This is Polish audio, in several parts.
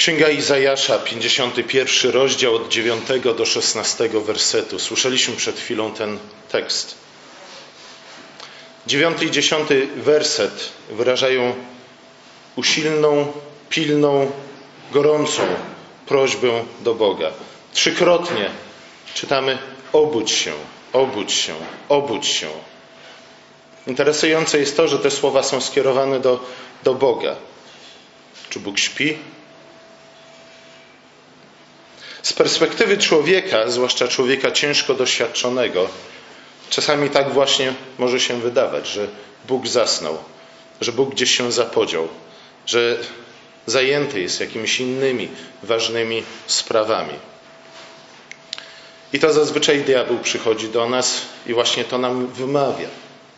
Księga Izajasza, 51 rozdział od 9 do 16 wersetu. Słyszeliśmy przed chwilą ten tekst. 9 i 10 werset wyrażają usilną, pilną, gorącą prośbę do Boga. Trzykrotnie czytamy: obudź się, obudź się, obudź się. Interesujące jest to, że te słowa są skierowane do, do Boga. Czy Bóg śpi? Z perspektywy człowieka, zwłaszcza człowieka ciężko doświadczonego, czasami tak właśnie może się wydawać, że Bóg zasnął, że Bóg gdzieś się zapodział, że zajęty jest jakimiś innymi ważnymi sprawami. I to zazwyczaj diabeł przychodzi do nas i właśnie to nam wymawia,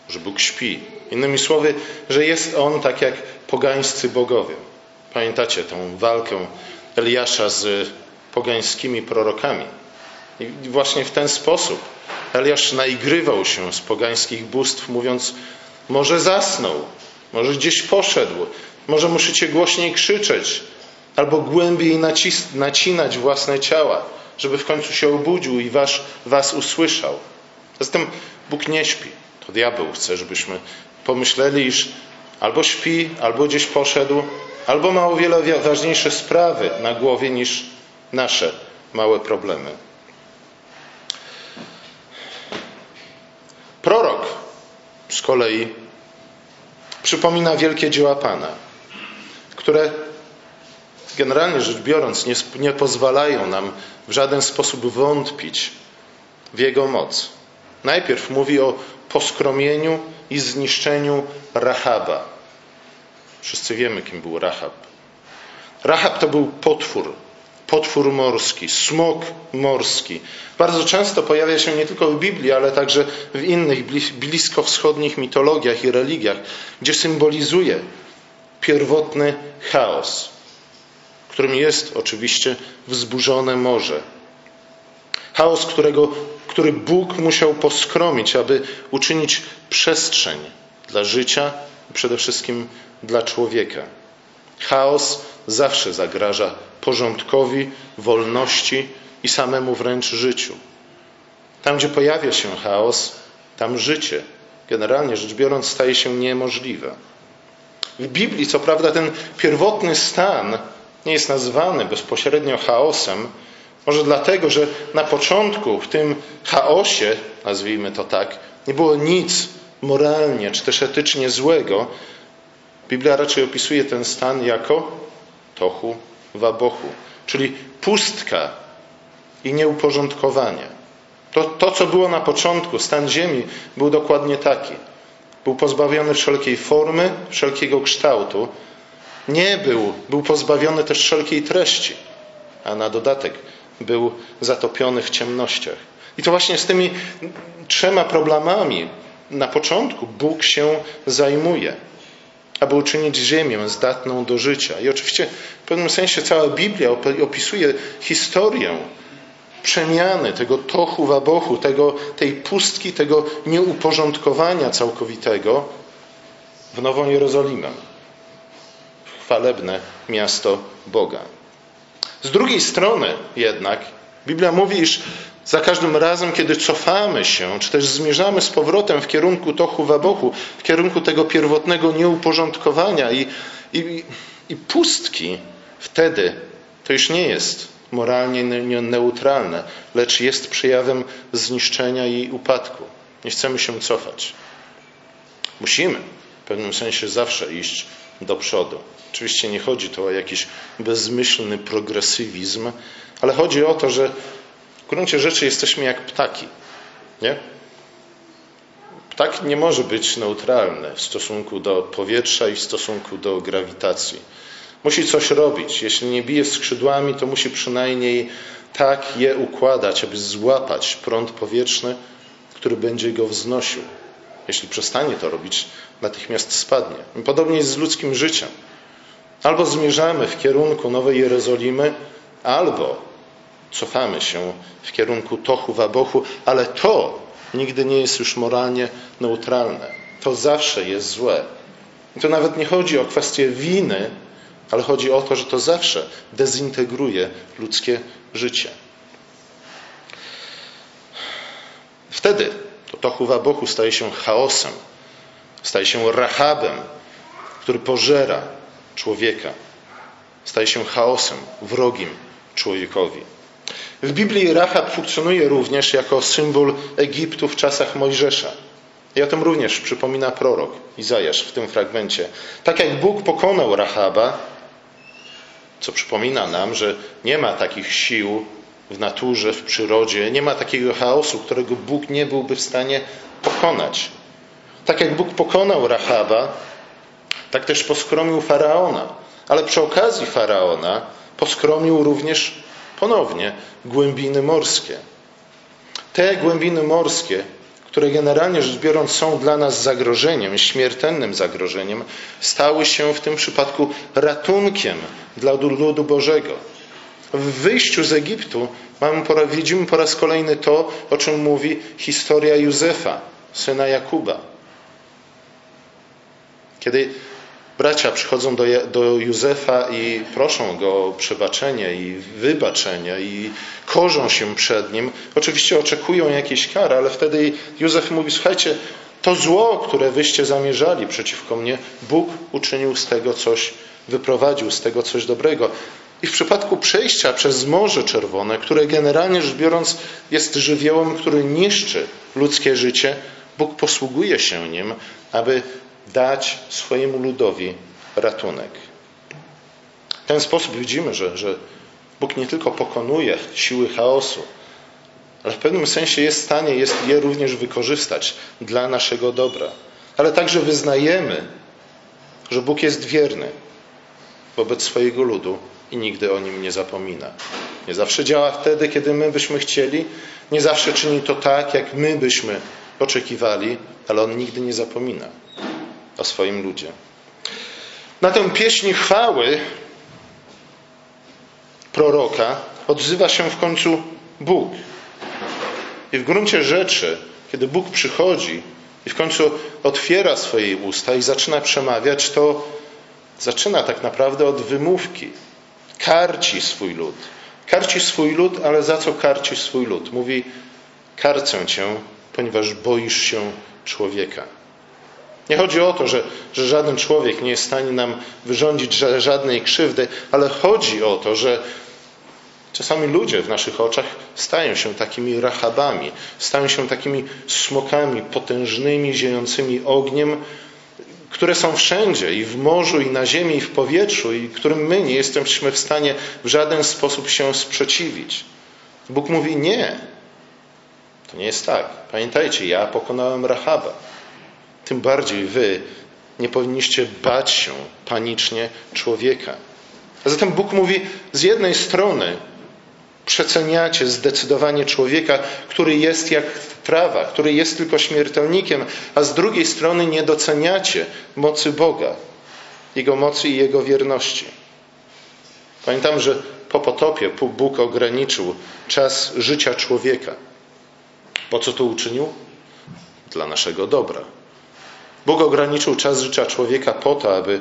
że Bóg śpi. Innymi słowy, że jest on tak jak pogańscy bogowie. Pamiętacie tą walkę Eliasza z pogańskimi prorokami. I właśnie w ten sposób Eliasz naigrywał się z pogańskich bóstw, mówiąc: Może zasnął, może gdzieś poszedł, może musicie głośniej krzyczeć, albo głębiej nacis- nacinać własne ciała, żeby w końcu się obudził i was, was usłyszał. Zatem Bóg nie śpi. To diabeł chce, żebyśmy pomyśleli, iż albo śpi, albo gdzieś poszedł, albo ma o wiele ważniejsze sprawy na głowie niż nasze małe problemy. Prorok z kolei przypomina wielkie dzieła Pana, które generalnie rzecz biorąc nie, nie pozwalają nam w żaden sposób wątpić w Jego moc. Najpierw mówi o poskromieniu i zniszczeniu Rahaba. Wszyscy wiemy, kim był Rahab. Rahab to był potwór, potwór morski, smok morski. Bardzo często pojawia się nie tylko w Biblii, ale także w innych bliskowschodnich mitologiach i religiach, gdzie symbolizuje pierwotny chaos, którym jest oczywiście wzburzone morze. Chaos, którego, który Bóg musiał poskromić, aby uczynić przestrzeń dla życia i przede wszystkim dla człowieka. Chaos zawsze zagraża porządkowi, wolności i samemu wręcz życiu. Tam, gdzie pojawia się chaos, tam życie, generalnie rzecz biorąc, staje się niemożliwe. W Biblii, co prawda, ten pierwotny stan nie jest nazywany bezpośrednio chaosem, może dlatego, że na początku w tym chaosie, nazwijmy to tak, nie było nic moralnie czy też etycznie złego. Biblia raczej opisuje ten stan jako tochu wabochu, czyli pustka i nieuporządkowanie. To, to, co było na początku, stan ziemi, był dokładnie taki. Był pozbawiony wszelkiej formy, wszelkiego kształtu. Nie był, był pozbawiony też wszelkiej treści, a na dodatek był zatopiony w ciemnościach. I to właśnie z tymi trzema problemami na początku Bóg się zajmuje aby uczynić ziemię zdatną do życia. I oczywiście w pewnym sensie cała Biblia opisuje historię przemiany tego tochu wabochu, tego, tej pustki, tego nieuporządkowania całkowitego w Nową Jerozolimę, chwalebne miasto Boga. Z drugiej strony jednak Biblia mówi, iż za każdym razem, kiedy cofamy się, czy też zmierzamy z powrotem w kierunku tochu wabochu, w kierunku tego pierwotnego nieuporządkowania i, i, i pustki, wtedy to już nie jest moralnie neutralne, lecz jest przejawem zniszczenia i upadku. Nie chcemy się cofać. Musimy w pewnym sensie zawsze iść do przodu. Oczywiście nie chodzi tu o jakiś bezmyślny progresywizm, ale chodzi o to, że gruncie rzeczy jesteśmy jak ptaki. Nie? Ptak nie może być neutralny w stosunku do powietrza i w stosunku do grawitacji. Musi coś robić. Jeśli nie bije skrzydłami, to musi przynajmniej tak je układać, aby złapać prąd powietrzny, który będzie go wznosił. Jeśli przestanie to robić, natychmiast spadnie. Podobnie jest z ludzkim życiem. Albo zmierzamy w kierunku Nowej Jerozolimy, albo cofamy się w kierunku tochu wabochu, ale to nigdy nie jest już moralnie neutralne. To zawsze jest złe. I to nawet nie chodzi o kwestię winy, ale chodzi o to, że to zawsze dezintegruje ludzkie życie. Wtedy to tohu wabohu staje się chaosem, staje się rachabem, który pożera człowieka, staje się chaosem, wrogim człowiekowi. W Biblii Rahab funkcjonuje również jako symbol Egiptu w czasach Mojżesza. I o tym również przypomina prorok Izajasz w tym fragmencie. Tak jak Bóg pokonał Rahaba, co przypomina nam, że nie ma takich sił w naturze, w przyrodzie, nie ma takiego chaosu, którego Bóg nie byłby w stanie pokonać. Tak jak Bóg pokonał Rahaba, tak też poskromił faraona. Ale przy okazji faraona poskromił również ponownie głębiny morskie. Te głębiny morskie, które generalnie rzecz biorąc są dla nas zagrożeniem, śmiertelnym zagrożeniem, stały się w tym przypadku ratunkiem dla ludu Bożego. W wyjściu z Egiptu mamy, widzimy po raz kolejny to, o czym mówi historia Józefa, syna Jakuba. Kiedy bracia przychodzą do, do Józefa i proszą go o przebaczenie i wybaczenie i korzą się przed nim. Oczywiście oczekują jakiejś kary, ale wtedy Józef mówi, słuchajcie, to zło, które wyście zamierzali przeciwko mnie, Bóg uczynił z tego coś, wyprowadził z tego coś dobrego. I w przypadku przejścia przez Morze Czerwone, które generalnie rzecz biorąc jest żywiołem, który niszczy ludzkie życie, Bóg posługuje się nim, aby dać swojemu ludowi ratunek. W ten sposób widzimy, że, że Bóg nie tylko pokonuje siły chaosu, ale w pewnym sensie jest w stanie jest je również wykorzystać dla naszego dobra. Ale także wyznajemy, że Bóg jest wierny wobec swojego ludu i nigdy o nim nie zapomina. Nie zawsze działa wtedy, kiedy my byśmy chcieli, nie zawsze czyni to tak, jak my byśmy oczekiwali, ale on nigdy nie zapomina o swoim ludzie. Na tę pieśń chwały proroka odzywa się w końcu Bóg. I w gruncie rzeczy, kiedy Bóg przychodzi i w końcu otwiera swoje usta i zaczyna przemawiać, to zaczyna tak naprawdę od wymówki. Karci swój lud. Karci swój lud, ale za co karci swój lud? Mówi: Karcę cię, ponieważ boisz się człowieka. Nie chodzi o to, że, że żaden człowiek nie jest w stanie nam wyrządzić żadnej krzywdy, ale chodzi o to, że czasami ludzie w naszych oczach stają się takimi rachabami, stają się takimi smokami potężnymi, ziejącymi ogniem, które są wszędzie i w morzu, i na ziemi, i w powietrzu, i którym my nie jesteśmy w stanie w żaden sposób się sprzeciwić. Bóg mówi nie. To nie jest tak. Pamiętajcie, ja pokonałem Rahaba tym bardziej wy nie powinniście bać się panicznie człowieka. A zatem Bóg mówi, z jednej strony przeceniacie zdecydowanie człowieka, który jest jak trawa, który jest tylko śmiertelnikiem, a z drugiej strony nie doceniacie mocy Boga, Jego mocy i Jego wierności. Pamiętam, że po potopie Bóg ograniczył czas życia człowieka. Po co to uczynił? Dla naszego dobra. Bóg ograniczył czas życia człowieka po to, aby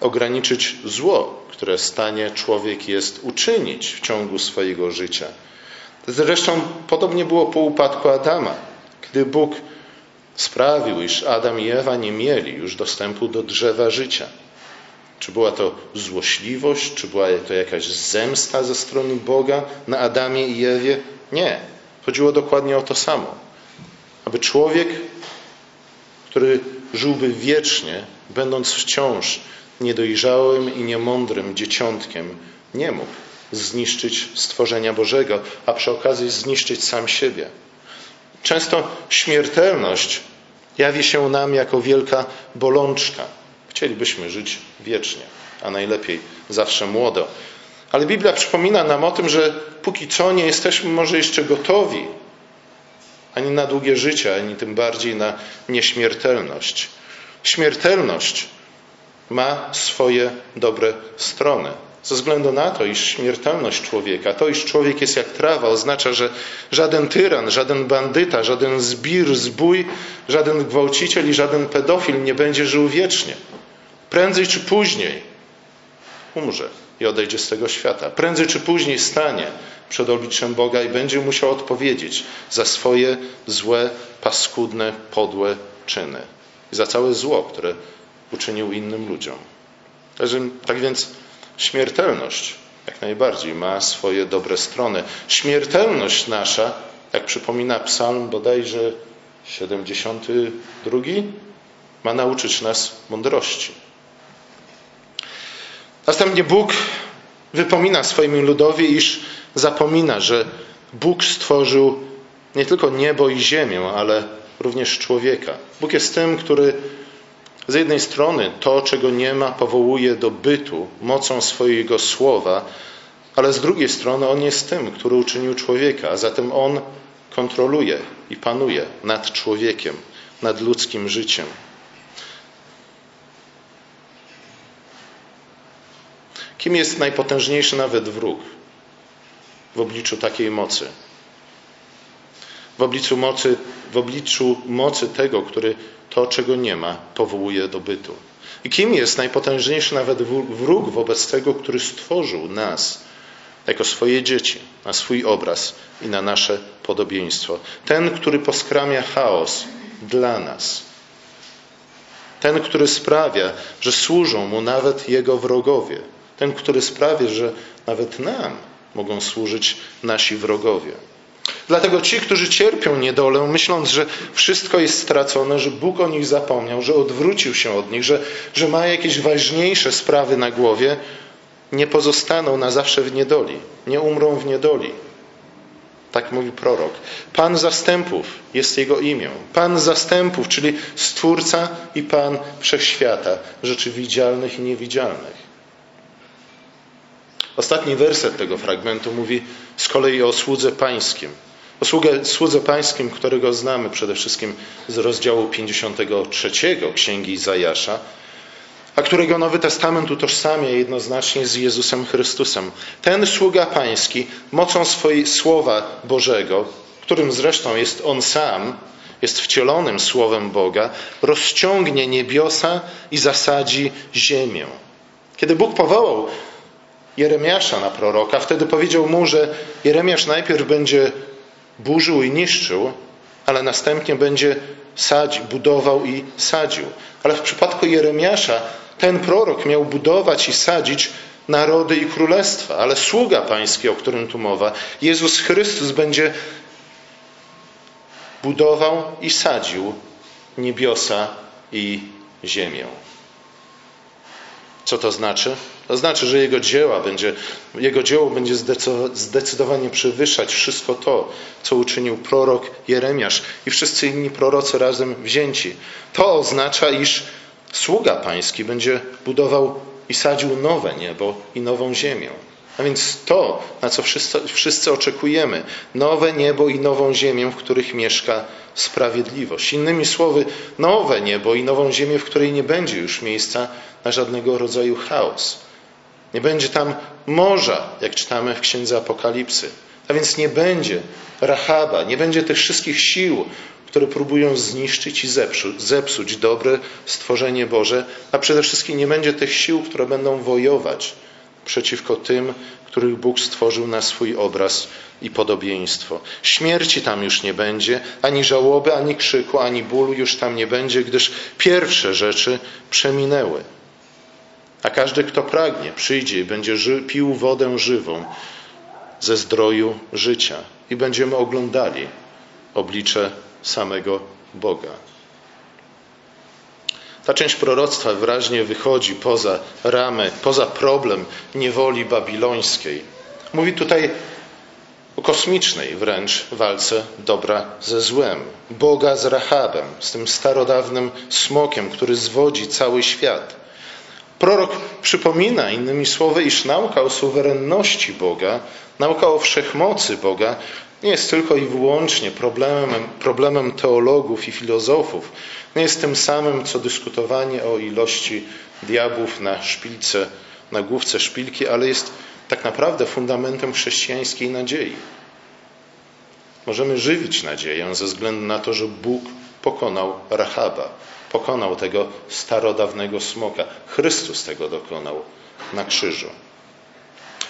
ograniczyć zło, które stanie człowiek jest uczynić w ciągu swojego życia. Zresztą podobnie było po upadku Adama, gdy Bóg sprawił, iż Adam i Ewa nie mieli już dostępu do drzewa życia. Czy była to złośliwość, czy była to jakaś zemsta ze strony Boga na Adamie i Ewie? Nie. Chodziło dokładnie o to samo. Aby człowiek który żyłby wiecznie, będąc wciąż niedojrzałym i niemądrym dzieciątkiem, nie mógł zniszczyć stworzenia Bożego, a przy okazji zniszczyć sam siebie. Często śmiertelność jawi się nam jako wielka bolączka. Chcielibyśmy żyć wiecznie, a najlepiej zawsze młodo. Ale Biblia przypomina nam o tym, że póki co nie jesteśmy może jeszcze gotowi ani na długie życie, ani tym bardziej na nieśmiertelność. Śmiertelność ma swoje dobre strony. Ze względu na to, iż śmiertelność człowieka, to iż człowiek jest jak trawa, oznacza, że żaden tyran, żaden bandyta, żaden zbir, zbój, żaden gwałciciel i żaden pedofil nie będzie żył wiecznie. Prędzej czy później umrze i odejdzie z tego świata. Prędzej czy później stanie przed obliczem Boga i będzie musiał odpowiedzieć za swoje złe, paskudne, podłe czyny i za całe zło, które uczynił innym ludziom. Także, tak więc śmiertelność jak najbardziej ma swoje dobre strony. Śmiertelność nasza, jak przypomina psalm bodajże 72, ma nauczyć nas mądrości. Następnie Bóg wypomina swoim ludowi, iż zapomina, że Bóg stworzył nie tylko niebo i ziemię, ale również człowieka. Bóg jest tym, który z jednej strony to, czego nie ma, powołuje do bytu mocą swojego słowa, ale z drugiej strony On jest tym, który uczynił człowieka, a zatem On kontroluje i panuje nad człowiekiem, nad ludzkim życiem. Kim jest najpotężniejszy nawet wróg w obliczu takiej mocy? W obliczu mocy, w obliczu mocy tego, który to, czego nie ma, powołuje do bytu. I kim jest najpotężniejszy nawet wróg wobec tego, który stworzył nas jako swoje dzieci, na swój obraz i na nasze podobieństwo? Ten, który poskramia chaos dla nas. Ten, który sprawia, że służą mu nawet jego wrogowie. Ten, który sprawia, że nawet nam mogą służyć nasi wrogowie. Dlatego ci, którzy cierpią niedolę, myśląc, że wszystko jest stracone, że Bóg o nich zapomniał, że odwrócił się od nich, że, że ma jakieś ważniejsze sprawy na głowie, nie pozostaną na zawsze w niedoli, nie umrą w niedoli. Tak mówi prorok. Pan zastępów jest jego imię. Pan zastępów, czyli Stwórca i Pan wszechświata, rzeczy widzialnych i niewidzialnych. Ostatni werset tego fragmentu mówi z kolei o słudze pańskim. O sługę, słudze pańskim, którego znamy przede wszystkim z rozdziału 53 Księgi Izajasza, a którego Nowy Testament utożsamia jednoznacznie z Jezusem Chrystusem. Ten sługa pański, mocą swojej Słowa Bożego, którym zresztą jest On sam, jest wcielonym Słowem Boga, rozciągnie niebiosa i zasadzi ziemię. Kiedy Bóg powołał Jeremiasza na proroka. Wtedy powiedział mu, że Jeremiasz najpierw będzie burzył i niszczył, ale następnie będzie sadził, budował i sadził. Ale w przypadku Jeremiasza ten prorok miał budować i sadzić narody i królestwa, ale sługa pański, o którym tu mowa, Jezus Chrystus będzie budował i sadził niebiosa i ziemię. Co to znaczy? To znaczy, że jego, dzieła będzie, jego dzieło będzie zdecydowanie przewyższać wszystko to, co uczynił prorok Jeremiasz i wszyscy inni prorocy razem wzięci. To oznacza, iż sługa pański będzie budował i sadził nowe niebo i nową ziemię. A więc to, na co wszyscy, wszyscy oczekujemy, nowe niebo i nową ziemię, w których mieszka sprawiedliwość. Innymi słowy, nowe niebo i nową ziemię, w której nie będzie już miejsca na żadnego rodzaju chaos. Nie będzie tam morza, jak czytamy w Księdze Apokalipsy. A więc nie będzie Rahaba, nie będzie tych wszystkich sił, które próbują zniszczyć i zepsuć, zepsuć dobre stworzenie Boże, a przede wszystkim nie będzie tych sił, które będą wojować przeciwko tym, których Bóg stworzył na swój obraz i podobieństwo. Śmierci tam już nie będzie, ani żałoby, ani krzyku, ani bólu już tam nie będzie, gdyż pierwsze rzeczy przeminęły. A każdy, kto pragnie, przyjdzie i będzie ży- pił wodę żywą ze zdroju życia i będziemy oglądali oblicze samego Boga. Ta część proroctwa wyraźnie wychodzi poza ramy, poza problem niewoli babilońskiej. Mówi tutaj o kosmicznej wręcz walce dobra ze złem. Boga z Rahabem, z tym starodawnym smokiem, który zwodzi cały świat. Prorok przypomina innymi słowy, iż nauka o suwerenności Boga, nauka o wszechmocy Boga nie jest tylko i wyłącznie problemem, problemem teologów i filozofów. Nie jest tym samym, co dyskutowanie o ilości diabłów na szpilce, na główce szpilki, ale jest tak naprawdę fundamentem chrześcijańskiej nadziei. Możemy żywić nadzieję ze względu na to, że Bóg pokonał Rahaba pokonał tego starodawnego smoka. Chrystus tego dokonał na krzyżu.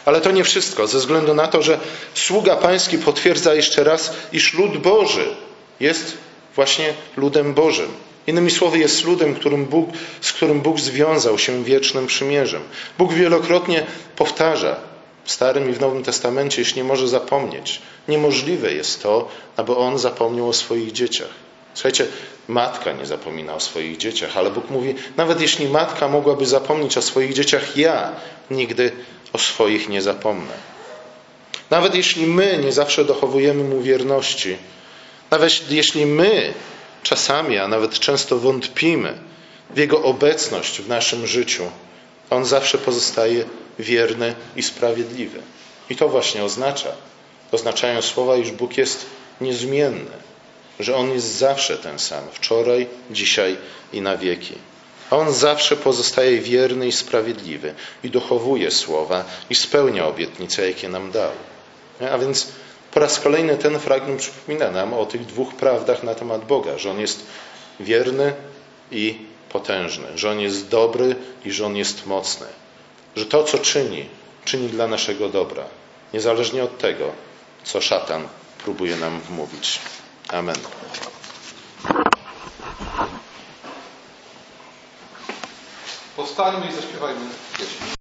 Ale to nie wszystko, ze względu na to, że sługa pański potwierdza jeszcze raz, iż lud Boży jest właśnie ludem Bożym. Innymi słowy, jest ludem, którym Bóg, z którym Bóg związał się wiecznym przymierzem. Bóg wielokrotnie powtarza w Starym i w Nowym Testamencie, jeśli nie może zapomnieć. Niemożliwe jest to, aby On zapomniał o swoich dzieciach. Słuchajcie, matka nie zapomina o swoich dzieciach, ale Bóg mówi, nawet jeśli matka mogłaby zapomnieć o swoich dzieciach, ja nigdy o swoich nie zapomnę. Nawet jeśli my nie zawsze dochowujemy Mu wierności, nawet jeśli my czasami, a nawet często wątpimy w Jego obecność w naszym życiu, On zawsze pozostaje wierny i sprawiedliwy. I to właśnie oznacza, oznaczają słowa, iż Bóg jest niezmienny, że On jest zawsze ten sam, wczoraj, dzisiaj i na wieki. A On zawsze pozostaje wierny i sprawiedliwy i dochowuje słowa i spełnia obietnice, jakie nam dał. A więc po raz kolejny ten fragment przypomina nam o tych dwóch prawdach na temat Boga, że On jest wierny i potężny, że On jest dobry i że On jest mocny, że to, co czyni, czyni dla naszego dobra, niezależnie od tego, co szatan próbuje nam wmówić. Amen. Powstańmy i zaśpiewajmy pieśń.